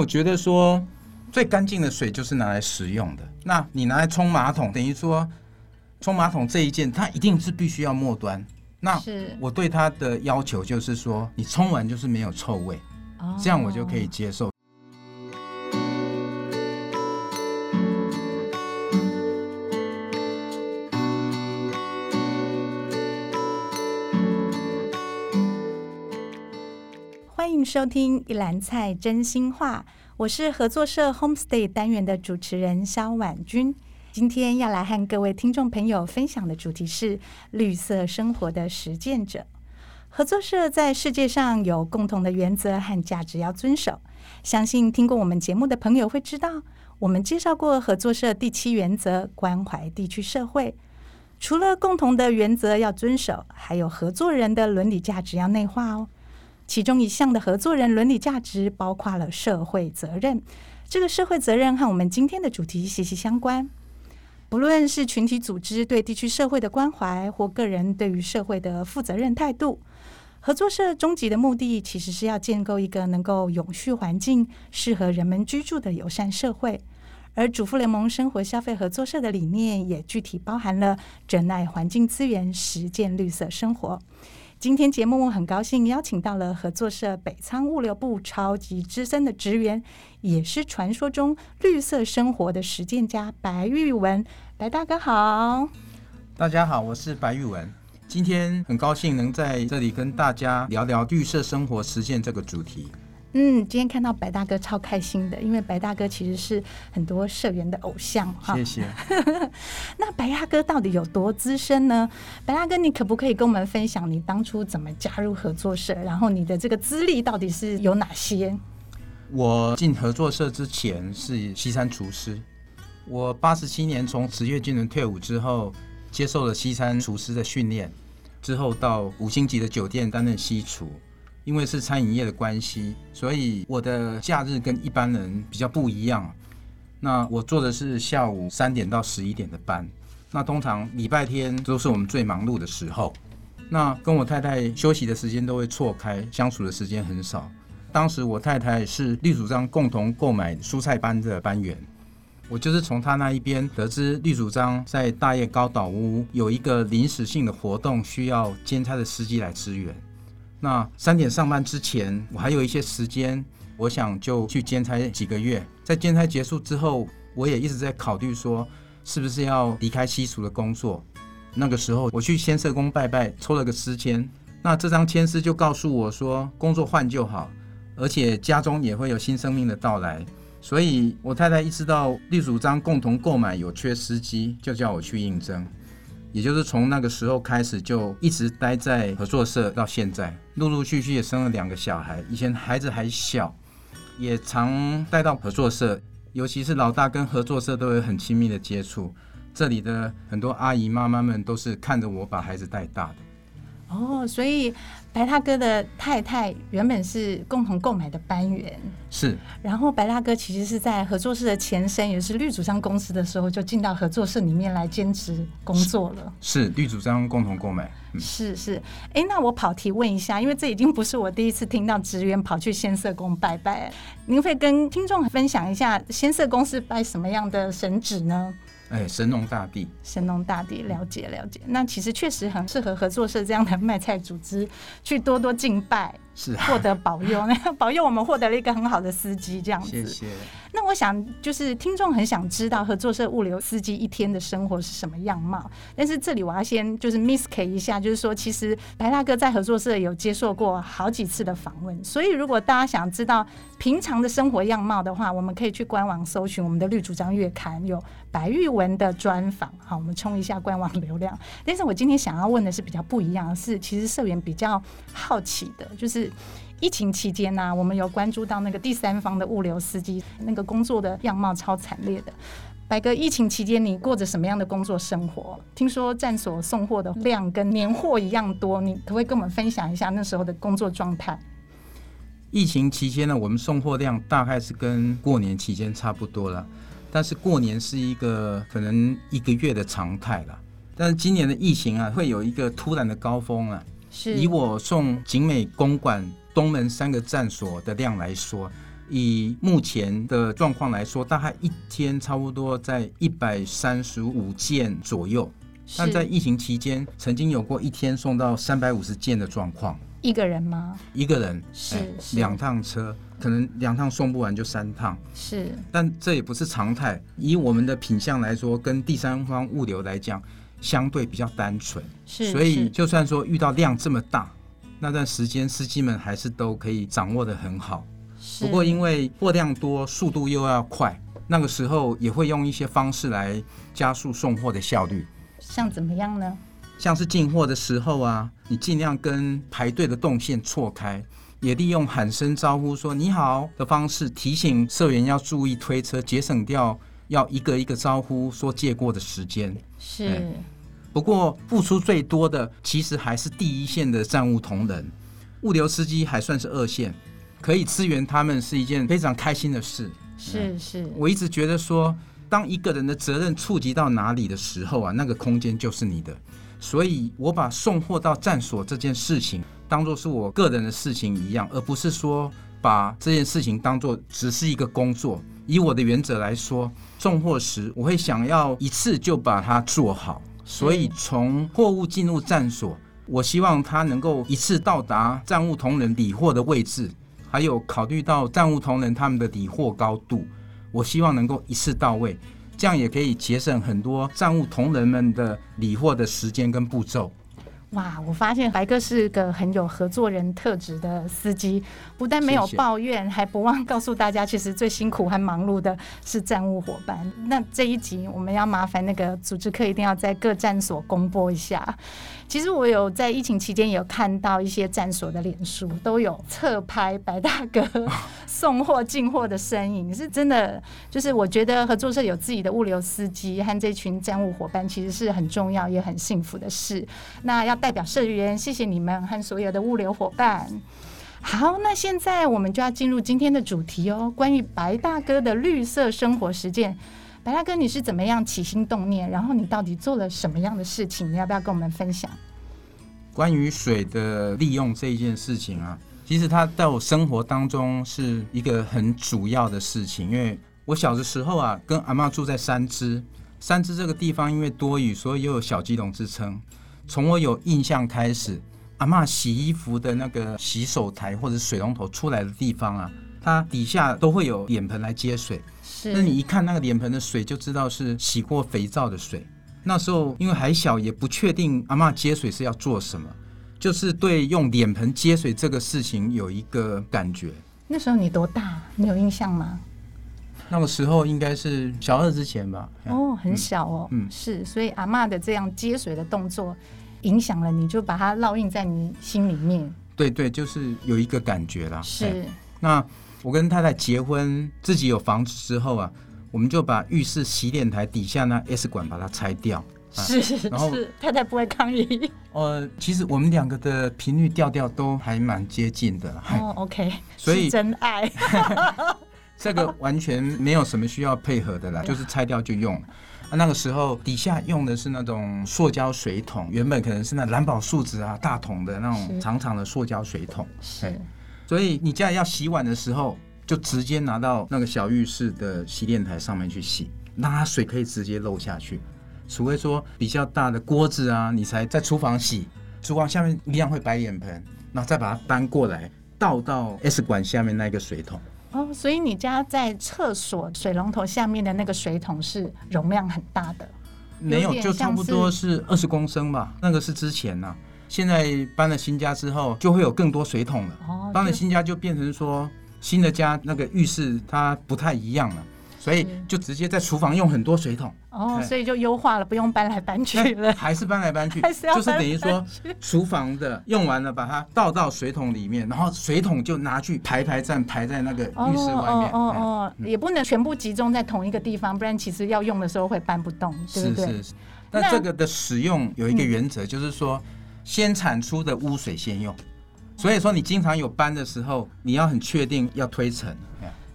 我觉得说最干净的水就是拿来食用的。那你拿来冲马桶，等于说冲马桶这一件，它一定是必须要末端。那我对它的要求就是说，你冲完就是没有臭味，这样我就可以接受。收听一篮菜真心话，我是合作社 Homestay 单元的主持人萧婉君。今天要来和各位听众朋友分享的主题是绿色生活的实践者。合作社在世界上有共同的原则和价值要遵守。相信听过我们节目的朋友会知道，我们介绍过合作社第七原则：关怀地区社会。除了共同的原则要遵守，还有合作人的伦理价值要内化哦。其中一项的合作人伦理价值包括了社会责任。这个社会责任和我们今天的主题息息相关。不论是群体组织对地区社会的关怀，或个人对于社会的负责任态度，合作社终极的目的其实是要建构一个能够永续环境、适合人们居住的友善社会。而主妇联盟生活消费合作社的理念也具体包含了珍爱环境资源、实践绿色生活。今天节目我很高兴邀请到了合作社北仓物流部超级资深的职员，也是传说中绿色生活的实践家白玉文。白大哥好。大家好，我是白玉文。今天很高兴能在这里跟大家聊聊绿色生活实践这个主题。嗯，今天看到白大哥超开心的，因为白大哥其实是很多社员的偶像哈。谢谢。那白大哥到底有多资深呢？白大哥，你可不可以跟我们分享你当初怎么加入合作社，然后你的这个资历到底是有哪些？我进合作社之前是西餐厨师，我八十七年从职业军人退伍之后，接受了西餐厨师的训练，之后到五星级的酒店担任西厨。因为是餐饮业的关系，所以我的假日跟一般人比较不一样。那我做的是下午三点到十一点的班。那通常礼拜天都是我们最忙碌的时候。那跟我太太休息的时间都会错开，相处的时间很少。当时我太太是绿主张共同购买蔬菜班的班员，我就是从她那一边得知绿主张在大叶高岛屋有一个临时性的活动，需要兼差的司机来支援。那三点上班之前，我还有一些时间，我想就去兼差几个月。在兼差结束之后，我也一直在考虑说，是不是要离开西厨的工作。那个时候，我去先社工拜拜，抽了个诗签。那这张签诗就告诉我说，工作换就好，而且家中也会有新生命的到来。所以我太太意识到绿主张共同购买有缺司机，就叫我去应征。也就是从那个时候开始，就一直待在合作社到现在，陆陆续续也生了两个小孩。以前孩子还小，也常带到合作社，尤其是老大跟合作社都有很亲密的接触。这里的很多阿姨妈妈们都是看着我把孩子带大的。哦，所以。白大哥的太太原本是共同购买的班员，是。然后白大哥其实是在合作社的前身，也是绿主张公司的时候，就进到合作社里面来兼职工作了。是，是绿主张共同购买。嗯、是是。哎、欸，那我跑题问一下，因为这已经不是我第一次听到职员跑去仙社宫拜拜，您会跟听众分享一下仙社宫是拜什么样的神祇呢？哎，神农大帝，神农大帝，了解了解。那其实确实很适合合作社这样的卖菜组织去多多敬拜。是获得保佑，那 保佑我们获得了一个很好的司机，这样子。谢谢。我想，就是听众很想知道合作社物流司机一天的生活是什么样貌。但是这里我要先就是 miss K 一下，就是说，其实白大哥在合作社有接受过好几次的访问，所以如果大家想知道平常的生活样貌的话，我们可以去官网搜寻我们的绿主张月刊，有白玉文的专访。好，我们冲一下官网流量。但是我今天想要问的是比较不一样的是，其实社员比较好奇的，就是。疫情期间呢、我们有关注到那个第三方的物流司机，那个工作的样貌超惨烈的。白哥，疫情期间你过着什么样的工作生活？听说站所送货的量跟年货一样多，你可不可以跟我们分享一下那时候的工作状态？疫情期间呢，我们送货量大概是跟过年期间差不多了，但是过年是一个可能一个月的常态了。但是今年的疫情啊，会有一个突然的高峰啊。以我送景美、公馆、东门三个站所的量来说，以目前的状况来说，大概一天差不多在一百三十五件左右。但在疫情期间，曾经有过一天送到三百五十件的状况。一个人吗？一个人是，哎、两趟车，可能两趟送不完就三趟。是，但这也不是常态。以我们的品相来说，跟第三方物流来讲，相对比较单纯。是，所以就算说遇到量这么大，那段时间司机们还是都可以掌握的很好。不过因为货量多，速度又要快，那个时候也会用一些方式来加速送货的效率。像怎么样呢？像是进货的时候啊，你尽量跟排队的动线错开，也利用喊声招呼说“你好”的方式提醒社员要注意推车，节省掉要一个一个招呼说借过的时间。是。不过付出最多的其实还是第一线的站务同仁，物流司机还算是二线。可以支援他们是一件非常开心的事。是是，我一直觉得说，当一个人的责任触及到哪里的时候啊，那个空间就是你的。所以我把送货到站所这件事情当做是我个人的事情一样，而不是说把这件事情当做只是一个工作。以我的原则来说，送货时我会想要一次就把它做好。所以从货物进入站所，我希望它能够一次到达站务同仁理货的位置。还有考虑到站务同仁他们的理货高度，我希望能够一次到位，这样也可以节省很多站务同仁们的理货的时间跟步骤。哇，我发现白哥是个很有合作人特质的司机，不但没有抱怨，谢谢，还不忘告诉大家，其实最辛苦和忙碌的是站务伙伴。那这一集我们要麻烦那个组织课一定要在各站所公播一下。其实我有在疫情期间有看到一些站所的脸书都有侧拍白大哥 送货进货的身影，是真的。就是我觉得合作社有自己的物流司机和这群站务伙伴，其实是很重要也很幸福的事。那要代表社员谢谢你们和所有的物流伙伴。好，那现在我们就要进入今天的主题哦，关于白大哥的绿色生活实践。白大哥，你是怎么样起心动念？然后你到底做了什么样的事情？你要不要跟我们分享？关于水的利用这一件事情啊，其实它在我生活当中是一个很主要的事情。因为我小的时候啊，跟阿嬷住在三芝，三芝这个地方因为多雨，所以又有小基隆之称。从我有印象开始，阿妈洗衣服的那个洗手台或者水龙头出来的地方啊，它底下都会有脸盆来接水。是那你一看那个脸盆的水，就知道是洗过肥皂的水。那时候因为还小，也不确定阿妈接水是要做什么，就是对用脸盆接水这个事情有一个感觉。那时候你多大？你有印象吗？那个时候应该是小二之前吧。哦，很小哦。嗯，是，所以阿妈的这样接水的动作，影响了你，就把它烙印在你心里面。对对，就是有一个感觉啦。是。那。我跟太太结婚，自己有房子之后啊，我们就把浴室洗脸台底下那 S 管把它拆掉。是，然后是太太不会抗议。呃，其实我们两个的频率调调都还蛮接近的。哦，OK，所以真爱。这个完全没有什么需要配合的啦，就是拆掉就用。啊，那个时候底下用的是那种塑胶水桶，原本可能是那蓝宝树脂啊大桶的那种长长的塑胶水桶。是。所以你家里要洗碗的时候，就直接拿到那个小浴室的洗脸台上面去洗，那它水可以直接漏下去。除非说比较大的锅子啊，你才在厨房洗，厨房下面一样会摆脸盆，然后再把它搬过来倒到 S 管下面那个水桶。哦，所以你家在厕所水龙头下面的那个水桶是容量很大的？没有，就差不多是二十公升吧。那个是之前呢、啊。现在搬了新家之后，就会有更多水桶了。哦，搬了新家就变成说，新的家那个浴室它不太一样了，所以就直接在厨房用很多水桶。哦，所以就优化了，不用搬来搬去了。还是搬来搬去，就是等于说，厨房的用完了，把它倒到水桶里面，然后水桶就拿去排排站排在那个浴室外面。哦哦，也不能全部集中在同一个地方，不然其实要用的时候会搬不动，对不对？是是是。那这个的使用有一个原则，就是说。先产出的污水先用，所以说你经常有搬的时候，你要很确定要推陈。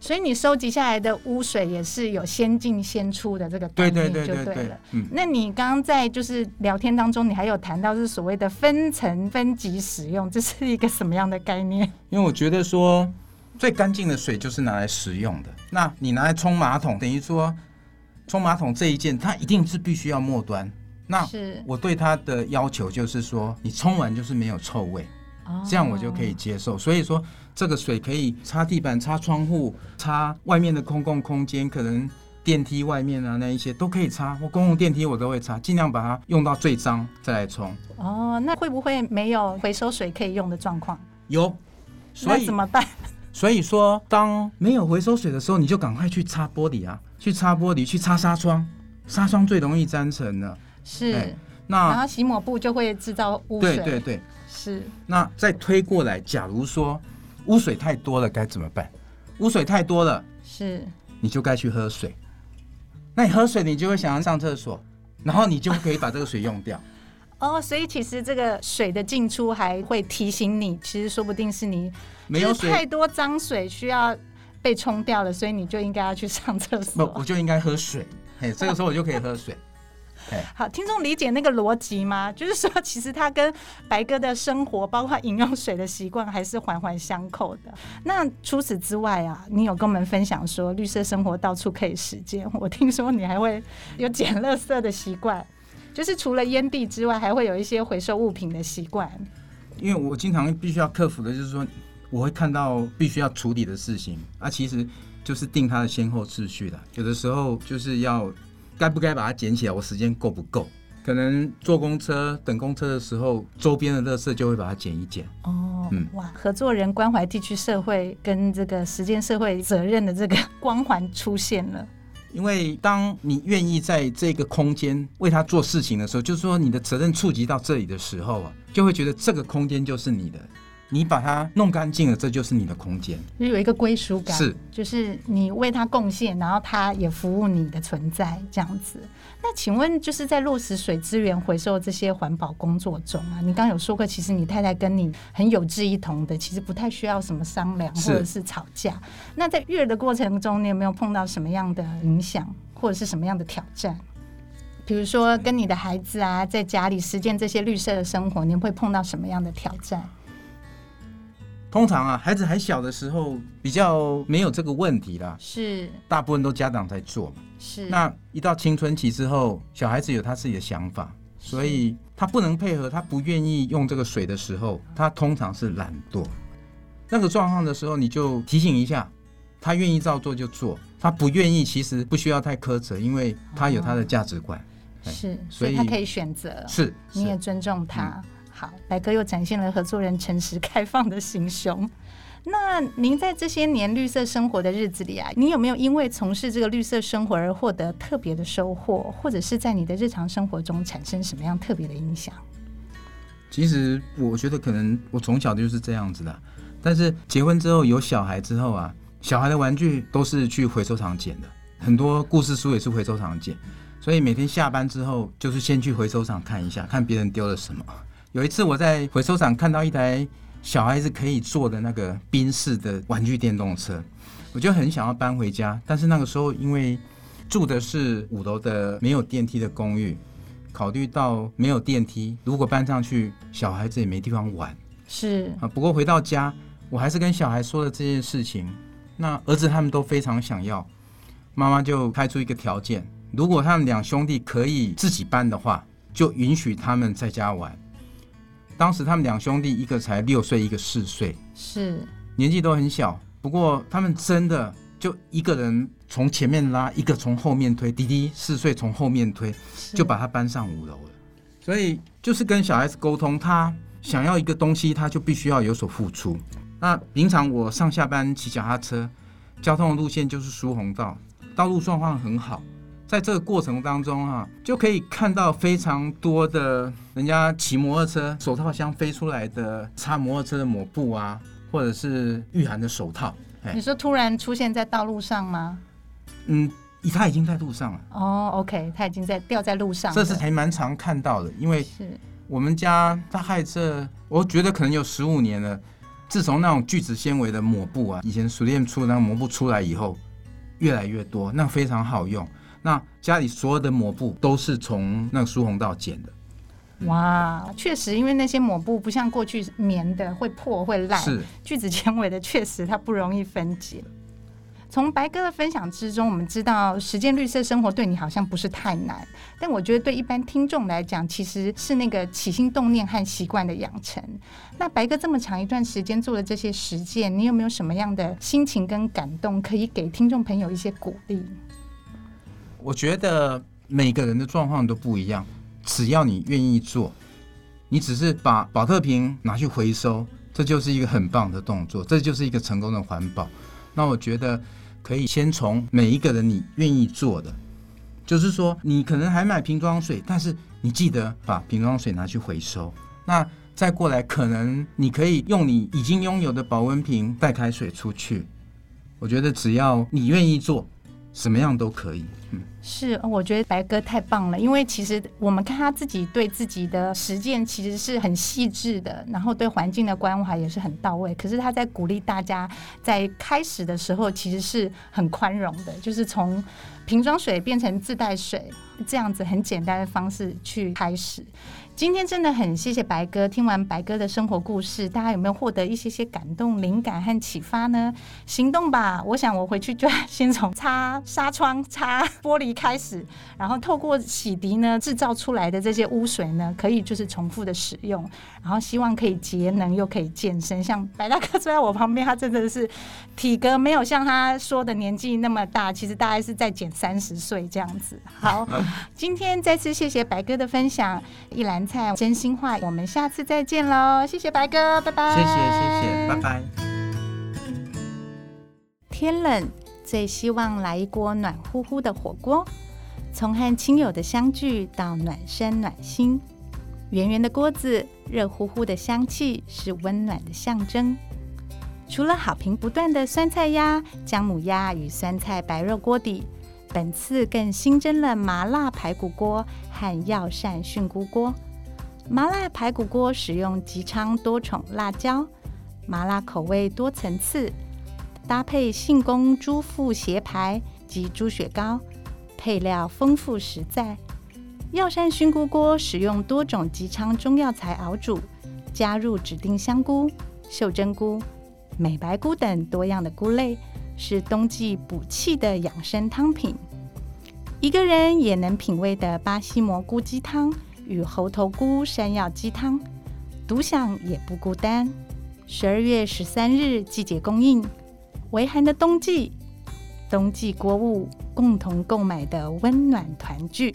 所以你收集下来的污水也是有先进先出的这个概念，就对了。嗯，那你刚刚在就是聊天当中，你还有谈到是所谓的分层分级使用，这是一个什么样的概念？因为我觉得说，最干净的水就是拿来使用的。那你拿来冲马桶，等于说冲马桶这一件，它一定是必须要末端。那我对它的要求就是说，你冲完就是没有臭味，这样我就可以接受。所以说，这个水可以擦地板、擦窗户、擦外面的公共空间，可能电梯外面啊那一些都可以擦。我公共电梯我都会擦，尽量把它用到最脏再来冲。哦，那会不会没有回收水可以用的状况？有，所以那怎么办？所以说，当没有回收水的时候，你就赶快去擦玻璃啊，去擦玻璃，去擦纱窗，纱窗最容易粘尘了。是，欸、那然后洗抹布就会制造污水。对对对，是。那再推过来，假如说污水太多了该怎么办？污水太多了，是，你就该去喝水。那你喝水，你就会想要上厕所，然后你就可以把这个水用掉。哦，所以其实这个水的进出还会提醒你，其实说不定是你没有太多脏水需要被冲掉了，所以你就应该要去上厕所。不，我就应该喝水。嘿，这个时候我就可以喝水。好，听众理解那个逻辑吗？就是说，其实他跟白哥的生活，包括饮用水的习惯，还是环环相扣的。那除此之外啊，你有跟我们分享说，绿色生活到处可以实践。我听说你还会有捡垃圾的习惯。就是除了烟蒂之外，还会有一些回收物品的习惯。因为我经常必须要克服的，就是说我会看到必须要处理的事情啊，其实就是定它的先后次序的。有的时候就是要该不该把它捡起来，我时间够不够？可能坐公车等公车的时候，周边的垃圾就会把它捡一捡。哦，嗯，哇，合作人关怀地区社会跟这个实践社会责任的这个光环出现了。因为当你愿意在这个空间为他做事情的时候，就是说你的责任触及到这里的时候啊，就会觉得这个空间就是你的。你把它弄干净了，这就是你的空间，就有一个归属感。是，就是你为他贡献，然后他也服务你的存在，这样子。那请问，就是在落实水资源回收这些环保工作中啊，你刚刚有说过，其实你太太跟你很有志一同的，其实不太需要什么商量或者是吵架。那在育儿的过程中，你有没有碰到什么样的影响，或者是什么样的挑战？比如说，跟你的孩子啊，在家里实践这些绿色的生活，你会碰到什么样的挑战？通常啊，孩子还小的时候比较没有这个问题啦，是大部分都家长在做嘛。是那一到青春期之后，小孩子有他自己的想法，所以他不能配合，他不愿意用这个水的时候，他通常是懒惰。那个状况的时候，你就提醒一下，他愿意照做就做，他不愿意其实不需要太苛责，因为他有他的价值观。哦、是，所以他可以选择，是，你也尊重他。嗯好，白哥又展现了合作人诚实开放的心胸。那您在这些年绿色生活的日子里啊，你有没有因为从事这个绿色生活而获得特别的收获，或者是在你的日常生活中产生什么样特别的影响？其实我觉得可能我从小就是这样子的，但是结婚之后有小孩之后啊，小孩的玩具都是去回收厂捡的，很多故事书也是回收厂捡，所以每天下班之后就是先去回收厂看一下，看别人丢了什么。有一次我在回收厂看到一台小孩子可以坐的那个宾士的玩具电动车，我就很想要搬回家。但是那个时候因为住的是五楼的没有电梯的公寓，考虑到没有电梯，如果搬上去小孩子也没地方玩。是啊，不过回到家我还是跟小孩说了这件事情。那儿子他们都非常想要，妈妈就开出一个条件：如果他们两兄弟可以自己搬的话，就允许他们在家玩。当时他们两兄弟，一个才六岁，一个四岁，是年纪都很小。不过他们真的就一个人从前面拉，一个从后面推。弟弟四岁，从后面推，就把他搬上五楼了。所以就是跟小孩子沟通，他想要一个东西，他就必须要有所付出。那平常我上下班骑脚踏车，交通的路线就是疏洪道，道路状况很好。在这个过程当中哈、啊，就可以看到非常多的人家骑摩托车，手套箱飞出来的擦摩托车的抹布啊，或者是御寒的手套。你说突然出现在道路上吗？嗯，他已经在路上了。哦，OK，他已经在掉在路上。这是还蛮常看到的，因为是我们家大概这，我觉得可能有十五年了。自从那种聚酯纤维的抹布啊，以前熟练出的那个抹布出来以后，越来越多，那非常好用。那家里所有的抹布都是从那个苏红道捡的，哇，确实，因为那些抹布不像过去棉的会破会烂，是聚酯纤维的，确实它不容易分解。从白哥的分享之中，我们知道实践绿色生活对你好像不是太难，但我觉得对一般听众来讲，其实是那个起心动念和习惯的养成。那白哥这么长一段时间做的这些实践，你有没有什么样的心情跟感动，可以给听众朋友一些鼓励？我觉得每个人的状况都不一样，只要你愿意做，你只是把宝特瓶拿去回收，这就是一个很棒的动作，这就是一个成功的环保。那我觉得。可以先从每一个人你愿意做的，就是说你可能还买瓶装水，但是你记得把瓶装水拿去回收。那再过来，可能你可以用你已经拥有的保温瓶带开水出去。我觉得只要你愿意做，什么样都可以。嗯。是，我觉得白哥太棒了，因为其实我们看他自己对自己的实践其实是很细致的，然后对环境的关怀也是很到位。可是他在鼓励大家，在开始的时候其实是很宽容的，就是从瓶装水变成自带水这样子很简单的方式去开始。今天真的很谢谢白哥，听完白哥的生活故事，大家有没有获得一些些感动、灵感和启发呢？行动吧！我想我回去就要先从擦纱窗、擦玻璃开始，然后透过洗涤呢制造出来的这些污水呢，可以就是重复的使用，然后希望可以节能又可以健身。像白大哥坐在我旁边，他真的是体格没有像他说的年纪那么大，其实大概是在减三十岁这样子。好，今天再次谢谢白哥的分享，一篮菜真心话，我们下次再见喽！谢谢白哥，拜拜。谢谢谢谢，拜拜。天冷，最希望来一锅暖乎乎的火锅。从和亲友的相聚到暖身暖心，圆圆的锅子，热乎乎的香气是温暖的象征。除了好评不断的酸菜鸭、姜母鸭与酸菜白肉锅底，本次更新增了麻辣排骨锅和药膳菌菇锅。麻辣排骨锅使用吉昌多宠辣椒，麻辣口味多层次，搭配信丰猪腹斜排及猪血糕，配料丰富实在。药膳熏菇锅使用多种吉昌中药材熬煮，加入指定香菇、秀珍菇、美白菇等多样的菇类，是冬季补气的养生汤品。一个人也能品味的巴西蘑菇鸡汤。与猴头菇山药鸡汤，独享也不孤单。十二月十三日季节供应，微寒的冬季，冬季锅物共同购买的温暖团聚。